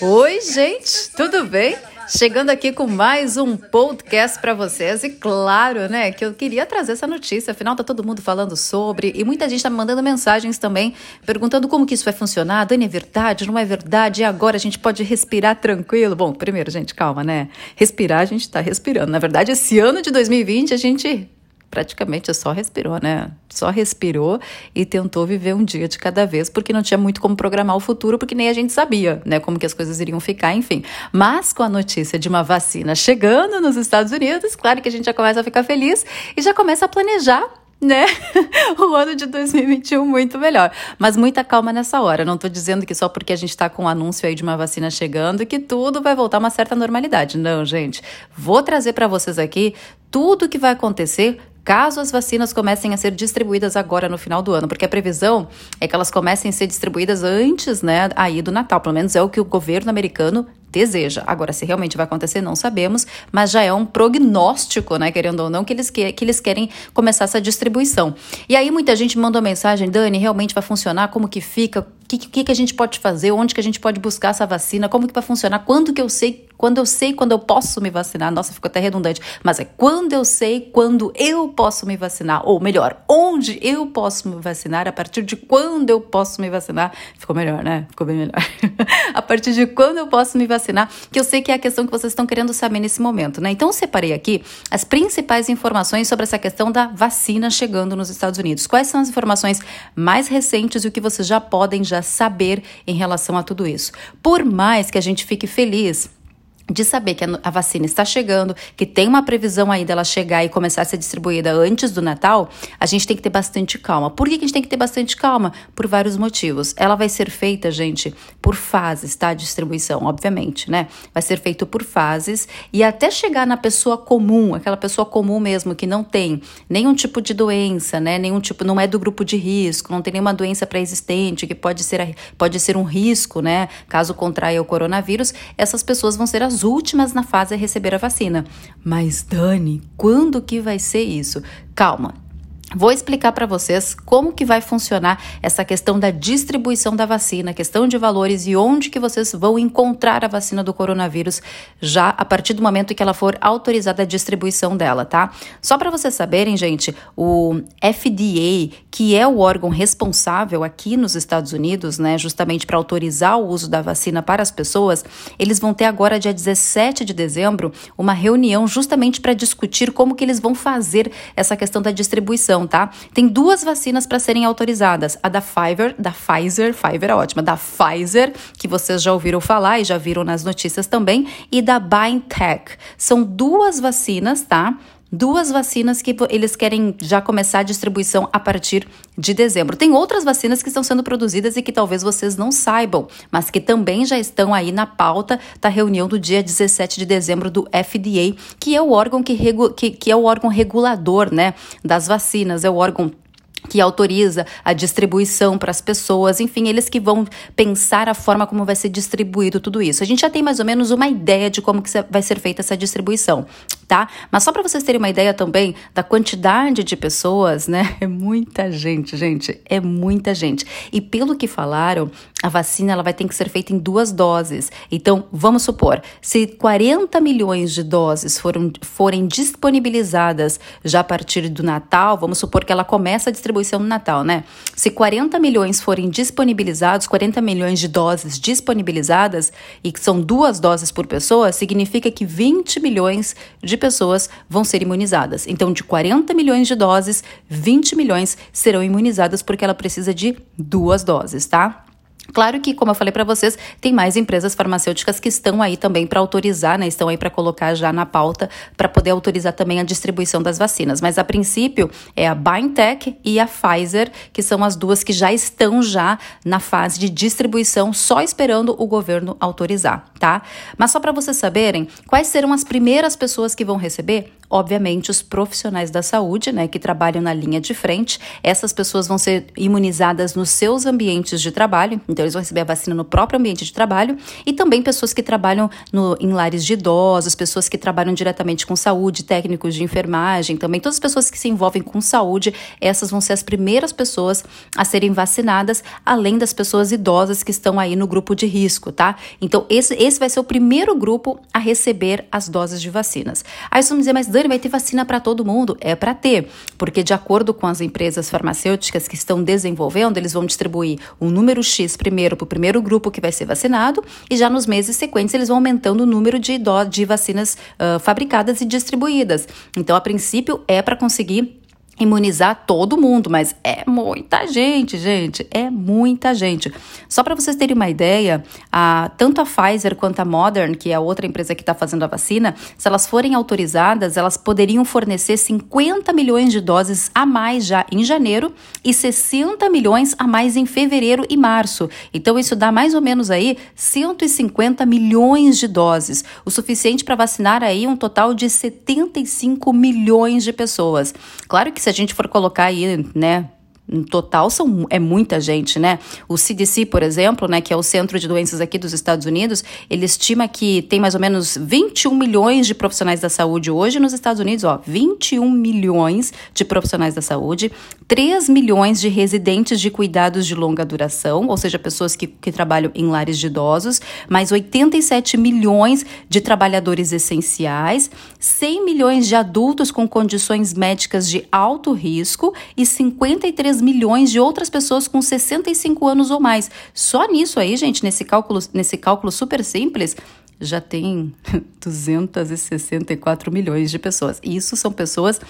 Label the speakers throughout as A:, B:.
A: Oi, gente, tudo bem? Chegando aqui com mais um podcast para vocês e claro, né, que eu queria trazer essa notícia, afinal tá todo mundo falando sobre e muita gente tá me mandando mensagens também perguntando como que isso vai funcionar. Dani, é verdade, não é verdade? E agora a gente pode respirar tranquilo? Bom, primeiro, gente, calma, né? Respirar a gente tá respirando. Na verdade, esse ano de 2020 a gente praticamente só respirou, né? Só respirou e tentou viver um dia de cada vez, porque não tinha muito como programar o futuro, porque nem a gente sabia, né, como que as coisas iriam ficar, enfim. Mas com a notícia de uma vacina chegando nos Estados Unidos, claro que a gente já começa a ficar feliz e já começa a planejar né? o ano de 2021 muito melhor. Mas muita calma nessa hora. Não estou dizendo que só porque a gente está com o um anúncio aí de uma vacina chegando que tudo vai voltar a uma certa normalidade. Não, gente. Vou trazer para vocês aqui tudo o que vai acontecer caso as vacinas comecem a ser distribuídas agora no final do ano, porque a previsão é que elas comecem a ser distribuídas antes, né, aí do Natal, pelo menos é o que o governo americano deseja. Agora, se realmente vai acontecer, não sabemos, mas já é um prognóstico, né, querendo ou não, que eles, que, que eles querem começar essa distribuição. E aí muita gente mandou mensagem, Dani, realmente vai funcionar? Como que fica? O que, que, que a gente pode fazer? Onde que a gente pode buscar essa vacina? Como que vai funcionar? Quando que eu sei quando eu sei quando eu posso me vacinar, nossa, ficou até redundante, mas é quando eu sei quando eu posso me vacinar, ou melhor, onde eu posso me vacinar, a partir de quando eu posso me vacinar, ficou melhor, né? Ficou bem melhor. a partir de quando eu posso me vacinar, que eu sei que é a questão que vocês estão querendo saber nesse momento, né? Então, eu separei aqui as principais informações sobre essa questão da vacina chegando nos Estados Unidos. Quais são as informações mais recentes e o que vocês já podem já saber em relação a tudo isso? Por mais que a gente fique feliz de saber que a vacina está chegando, que tem uma previsão aí dela chegar e começar a ser distribuída antes do Natal, a gente tem que ter bastante calma. Por que a gente tem que ter bastante calma? Por vários motivos. Ela vai ser feita, gente, por fases, tá? A distribuição, obviamente, né? Vai ser feito por fases e até chegar na pessoa comum, aquela pessoa comum mesmo que não tem nenhum tipo de doença, né? Nenhum tipo, não é do grupo de risco, não tem nenhuma doença pré-existente que pode ser, pode ser um risco, né? Caso contraia o coronavírus, essas pessoas vão ser as as últimas na fase a receber a vacina. Mas Dani, quando que vai ser isso? Calma, Vou explicar para vocês como que vai funcionar essa questão da distribuição da vacina, questão de valores e onde que vocês vão encontrar a vacina do coronavírus já a partir do momento que ela for autorizada a distribuição dela, tá? Só para vocês saberem, gente, o FDA, que é o órgão responsável aqui nos Estados Unidos, né, justamente para autorizar o uso da vacina para as pessoas, eles vão ter agora dia 17 de dezembro uma reunião justamente para discutir como que eles vão fazer essa questão da distribuição tá? Tem duas vacinas para serem autorizadas: a da Pfizer, da Pfizer, Pfizer é ótima, da Pfizer, que vocês já ouviram falar e já viram nas notícias também, e da BioNTech. São duas vacinas, tá? Duas vacinas que eles querem já começar a distribuição a partir de dezembro. Tem outras vacinas que estão sendo produzidas e que talvez vocês não saibam, mas que também já estão aí na pauta da reunião do dia 17 de dezembro do FDA, que é o órgão que, que, que é o órgão regulador, né, das vacinas, é o órgão que autoriza a distribuição para as pessoas, enfim, eles que vão pensar a forma como vai ser distribuído tudo isso. A gente já tem mais ou menos uma ideia de como que vai ser feita essa distribuição, tá? Mas só para vocês terem uma ideia também da quantidade de pessoas, né? É muita gente, gente, é muita gente. E pelo que falaram, a vacina ela vai ter que ser feita em duas doses. Então, vamos supor, se 40 milhões de doses foram, forem disponibilizadas já a partir do Natal, vamos supor que ela começa a distribuição no Natal, né? Se 40 milhões forem disponibilizados, 40 milhões de doses disponibilizadas, e que são duas doses por pessoa, significa que 20 milhões de pessoas vão ser imunizadas. Então, de 40 milhões de doses, 20 milhões serão imunizadas porque ela precisa de duas doses, tá? Claro que, como eu falei para vocês, tem mais empresas farmacêuticas que estão aí também para autorizar, né? Estão aí para colocar já na pauta para poder autorizar também a distribuição das vacinas. Mas a princípio é a BioNTech e a Pfizer, que são as duas que já estão já na fase de distribuição, só esperando o governo autorizar, tá? Mas só para vocês saberem, quais serão as primeiras pessoas que vão receber? Obviamente, os profissionais da saúde, né, que trabalham na linha de frente. Essas pessoas vão ser imunizadas nos seus ambientes de trabalho. Então, eles vão receber a vacina no próprio ambiente de trabalho e também pessoas que trabalham no, em lares de idosos, pessoas que trabalham diretamente com saúde, técnicos de enfermagem, também todas as pessoas que se envolvem com saúde, essas vão ser as primeiras pessoas a serem vacinadas, além das pessoas idosas que estão aí no grupo de risco, tá? Então, esse, esse vai ser o primeiro grupo a receber as doses de vacinas. Aí vocês vão dizer, mas Dani, vai ter vacina para todo mundo? É para ter, porque de acordo com as empresas farmacêuticas que estão desenvolvendo, eles vão distribuir um número X primeiro para o primeiro grupo que vai ser vacinado, e já nos meses seguintes eles vão aumentando o número de, de vacinas uh, fabricadas e distribuídas. Então, a princípio, é para conseguir imunizar todo mundo, mas é muita gente, gente, é muita gente. Só para vocês terem uma ideia, a, tanto a Pfizer quanto a Modern, que é a outra empresa que está fazendo a vacina, se elas forem autorizadas, elas poderiam fornecer 50 milhões de doses a mais já em janeiro e 60 milhões a mais em fevereiro e março. Então isso dá mais ou menos aí 150 milhões de doses, o suficiente para vacinar aí um total de 75 milhões de pessoas. Claro que se a gente for colocar aí, né, no total são, é muita gente, né? O CDC, por exemplo, né, que é o Centro de Doenças aqui dos Estados Unidos, ele estima que tem mais ou menos 21 milhões de profissionais da saúde hoje nos Estados Unidos, ó, 21 milhões de profissionais da saúde, 3 milhões de residentes de cuidados de longa duração, ou seja, pessoas que, que trabalham em lares de idosos, mais 87 milhões de trabalhadores essenciais, 100 milhões de adultos com condições médicas de alto risco e 53 3 milhões de outras pessoas com 65 anos ou mais. Só nisso aí, gente, nesse cálculo, nesse cálculo super simples, já tem 264 milhões de pessoas. E isso são pessoas,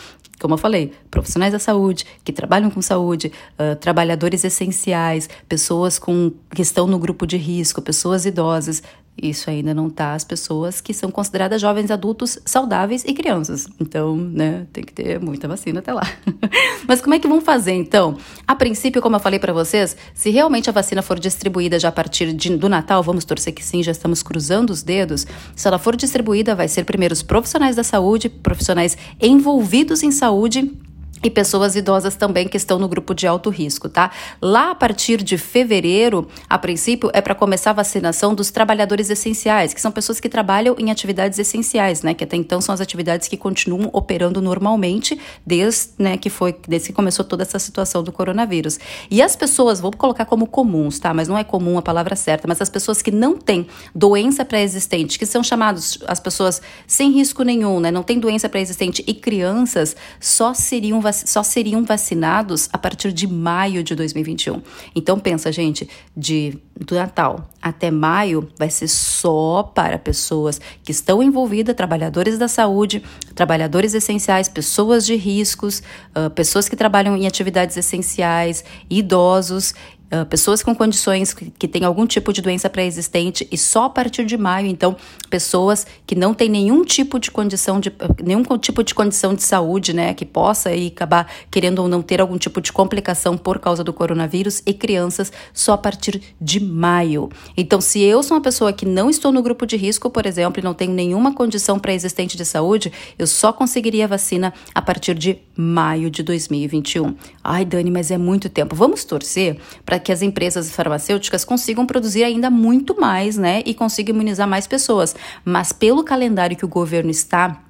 A: como eu falei, profissionais da saúde, que trabalham com saúde, uh, trabalhadores essenciais, pessoas com, que estão no grupo de risco, pessoas idosas, isso ainda não está as pessoas que são consideradas jovens adultos saudáveis e crianças. Então, né, tem que ter muita vacina até lá. Mas como é que vão fazer então? A princípio, como eu falei para vocês, se realmente a vacina for distribuída já a partir de, do Natal, vamos torcer que sim, já estamos cruzando os dedos. Se ela for distribuída, vai ser primeiro os profissionais da saúde, profissionais envolvidos em saúde e pessoas idosas também que estão no grupo de alto risco, tá? Lá a partir de fevereiro, a princípio, é para começar a vacinação dos trabalhadores essenciais, que são pessoas que trabalham em atividades essenciais, né? Que até então são as atividades que continuam operando normalmente desde, né, que foi desde que começou toda essa situação do coronavírus. E as pessoas, vou colocar como comuns, tá? Mas não é comum a palavra certa, mas as pessoas que não têm doença pré-existente, que são chamados as pessoas sem risco nenhum, né? Não tem doença pré-existente e crianças só seriam só seriam vacinados a partir de maio de 2021. Então pensa, gente, de do Natal até maio vai ser só para pessoas que estão envolvidas, trabalhadores da saúde, trabalhadores essenciais, pessoas de riscos, uh, pessoas que trabalham em atividades essenciais, idosos Uh, pessoas com condições que, que têm algum tipo de doença pré-existente e só a partir de maio, então, pessoas que não têm nenhum tipo de condição de nenhum tipo de condição de saúde, né, que possa aí acabar querendo ou não ter algum tipo de complicação por causa do coronavírus e crianças só a partir de maio. Então, se eu sou uma pessoa que não estou no grupo de risco, por exemplo, e não tenho nenhuma condição pré-existente de saúde, eu só conseguiria vacina a partir de maio de 2021. Ai, Dani, mas é muito tempo. Vamos torcer para para que as empresas farmacêuticas consigam produzir ainda muito mais, né, e consigam imunizar mais pessoas. Mas pelo calendário que o governo está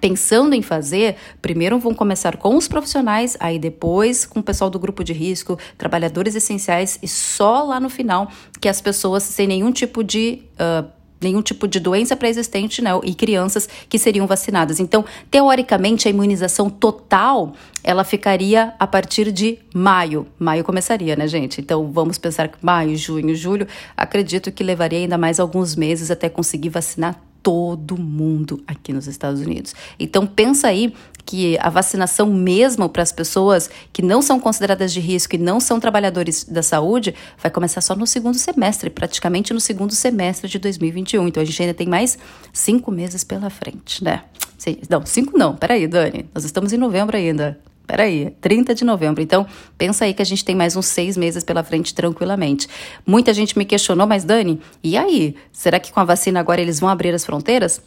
A: pensando em fazer, primeiro vão começar com os profissionais, aí depois com o pessoal do grupo de risco, trabalhadores essenciais e só lá no final que as pessoas sem nenhum tipo de uh, nenhum tipo de doença pré-existente né, e crianças que seriam vacinadas. Então, teoricamente, a imunização total ela ficaria a partir de maio. Maio começaria, né, gente? Então, vamos pensar que maio, junho, julho, acredito que levaria ainda mais alguns meses até conseguir vacinar todo mundo aqui nos Estados Unidos. Então pensa aí que a vacinação mesmo para as pessoas que não são consideradas de risco e não são trabalhadores da saúde vai começar só no segundo semestre, praticamente no segundo semestre de 2021. Então a gente ainda tem mais cinco meses pela frente, né? Não, cinco não, peraí, Dani, nós estamos em novembro ainda. Peraí, 30 de novembro. Então, pensa aí que a gente tem mais uns seis meses pela frente tranquilamente. Muita gente me questionou, mas Dani, e aí? Será que com a vacina agora eles vão abrir as fronteiras?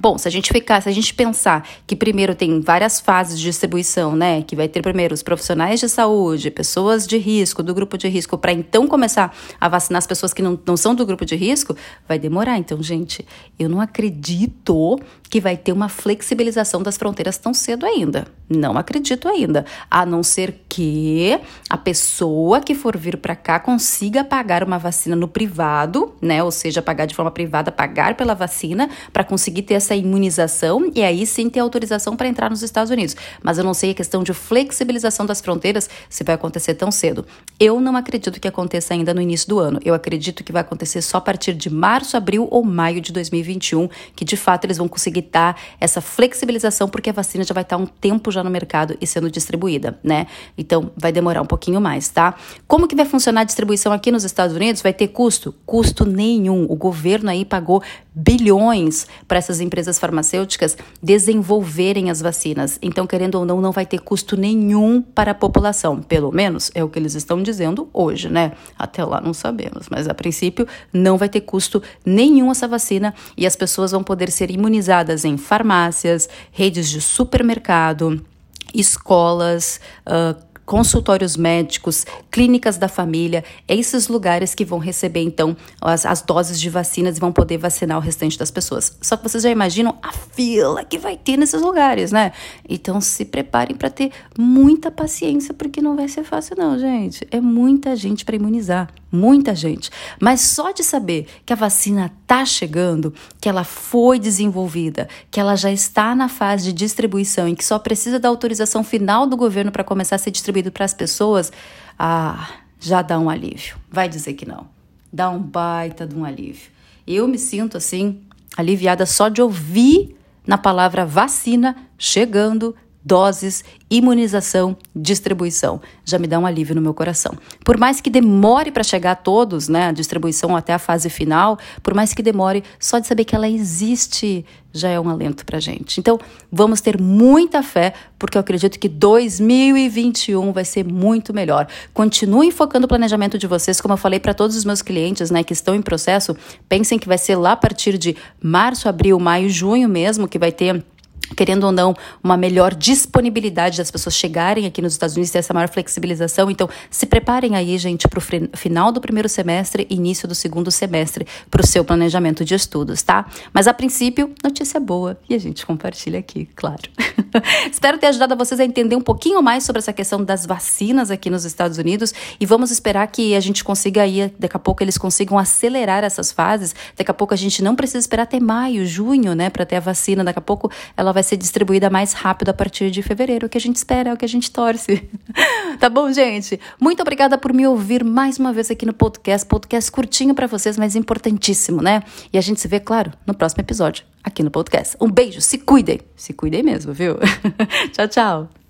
A: Bom, se a gente ficar, se a gente pensar que primeiro tem várias fases de distribuição, né? Que vai ter primeiro os profissionais de saúde, pessoas de risco, do grupo de risco, para então começar a vacinar as pessoas que não, não são do grupo de risco, vai demorar. Então, gente, eu não acredito que vai ter uma flexibilização das fronteiras tão cedo ainda. Não acredito ainda. A não ser que a pessoa que for vir para cá consiga pagar uma vacina no privado, né? Ou seja, pagar de forma privada, pagar pela vacina, para conseguir ter essa imunização e aí sim ter autorização para entrar nos Estados Unidos. Mas eu não sei a questão de flexibilização das fronteiras se vai acontecer tão cedo. Eu não acredito que aconteça ainda no início do ano. Eu acredito que vai acontecer só a partir de março, abril ou maio de 2021, que de fato eles vão conseguir dar essa flexibilização, porque a vacina já vai estar um tempo já no mercado e sendo distribuída, né? Então vai demorar um pouquinho mais, tá? Como que vai funcionar a distribuição aqui nos Estados Unidos? Vai ter custo? Custo nenhum. O governo aí pagou bilhões para essas empresas farmacêuticas desenvolverem as vacinas. Então, querendo ou não, não vai ter custo nenhum para a população. Pelo menos é o que eles estão dizendo hoje, né? Até lá não sabemos, mas a princípio não vai ter custo nenhum essa vacina e as pessoas vão poder ser imunizadas em farmácias, redes de supermercado, escolas, uh, consultórios médicos, clínicas da família, esses lugares que vão receber então as, as doses de vacinas e vão poder vacinar o restante das pessoas. Só que vocês já imaginam a fila que vai ter nesses lugares, né? Então se preparem para ter muita paciência, porque não vai ser fácil, não, gente. É muita gente para imunizar, muita gente. Mas só de saber que a vacina tá chegando, que ela foi desenvolvida, que ela já está na fase de distribuição e que só precisa da autorização final do governo para começar a ser distribuído para as pessoas, ah, já dá um alívio. Vai dizer que não. Dá um baita de um alívio. Eu me sinto assim, aliviada só de ouvir na palavra vacina chegando, doses, imunização, distribuição. Já me dá um alívio no meu coração. Por mais que demore para chegar a todos, né, a distribuição até a fase final, por mais que demore, só de saber que ela existe já é um alento para gente. Então, vamos ter muita fé, porque eu acredito que 2021 vai ser muito melhor. Continuem focando o planejamento de vocês, como eu falei para todos os meus clientes, né, que estão em processo, pensem que vai ser lá a partir de março, abril, maio, junho mesmo que vai ter querendo ou não, uma melhor disponibilidade das pessoas chegarem aqui nos Estados Unidos, ter essa maior flexibilização. Então, se preparem aí, gente, para o final do primeiro semestre e início do segundo semestre, para o seu planejamento de estudos, tá? Mas, a princípio, notícia boa e a gente compartilha aqui, claro. Espero ter ajudado vocês a entender um pouquinho mais sobre essa questão das vacinas aqui nos Estados Unidos e vamos esperar que a gente consiga aí, daqui a pouco eles consigam acelerar essas fases. Daqui a pouco a gente não precisa esperar até maio, junho, né, para ter a vacina. Daqui a pouco ela vai ser distribuída mais rápido a partir de fevereiro. O que a gente espera, é o que a gente torce. tá bom, gente? Muito obrigada por me ouvir mais uma vez aqui no podcast. Podcast curtinho para vocês, mas importantíssimo, né? E a gente se vê, claro, no próximo episódio aqui no podcast. Um beijo, se cuidem. Se cuidem mesmo, viu? tchau, tchau.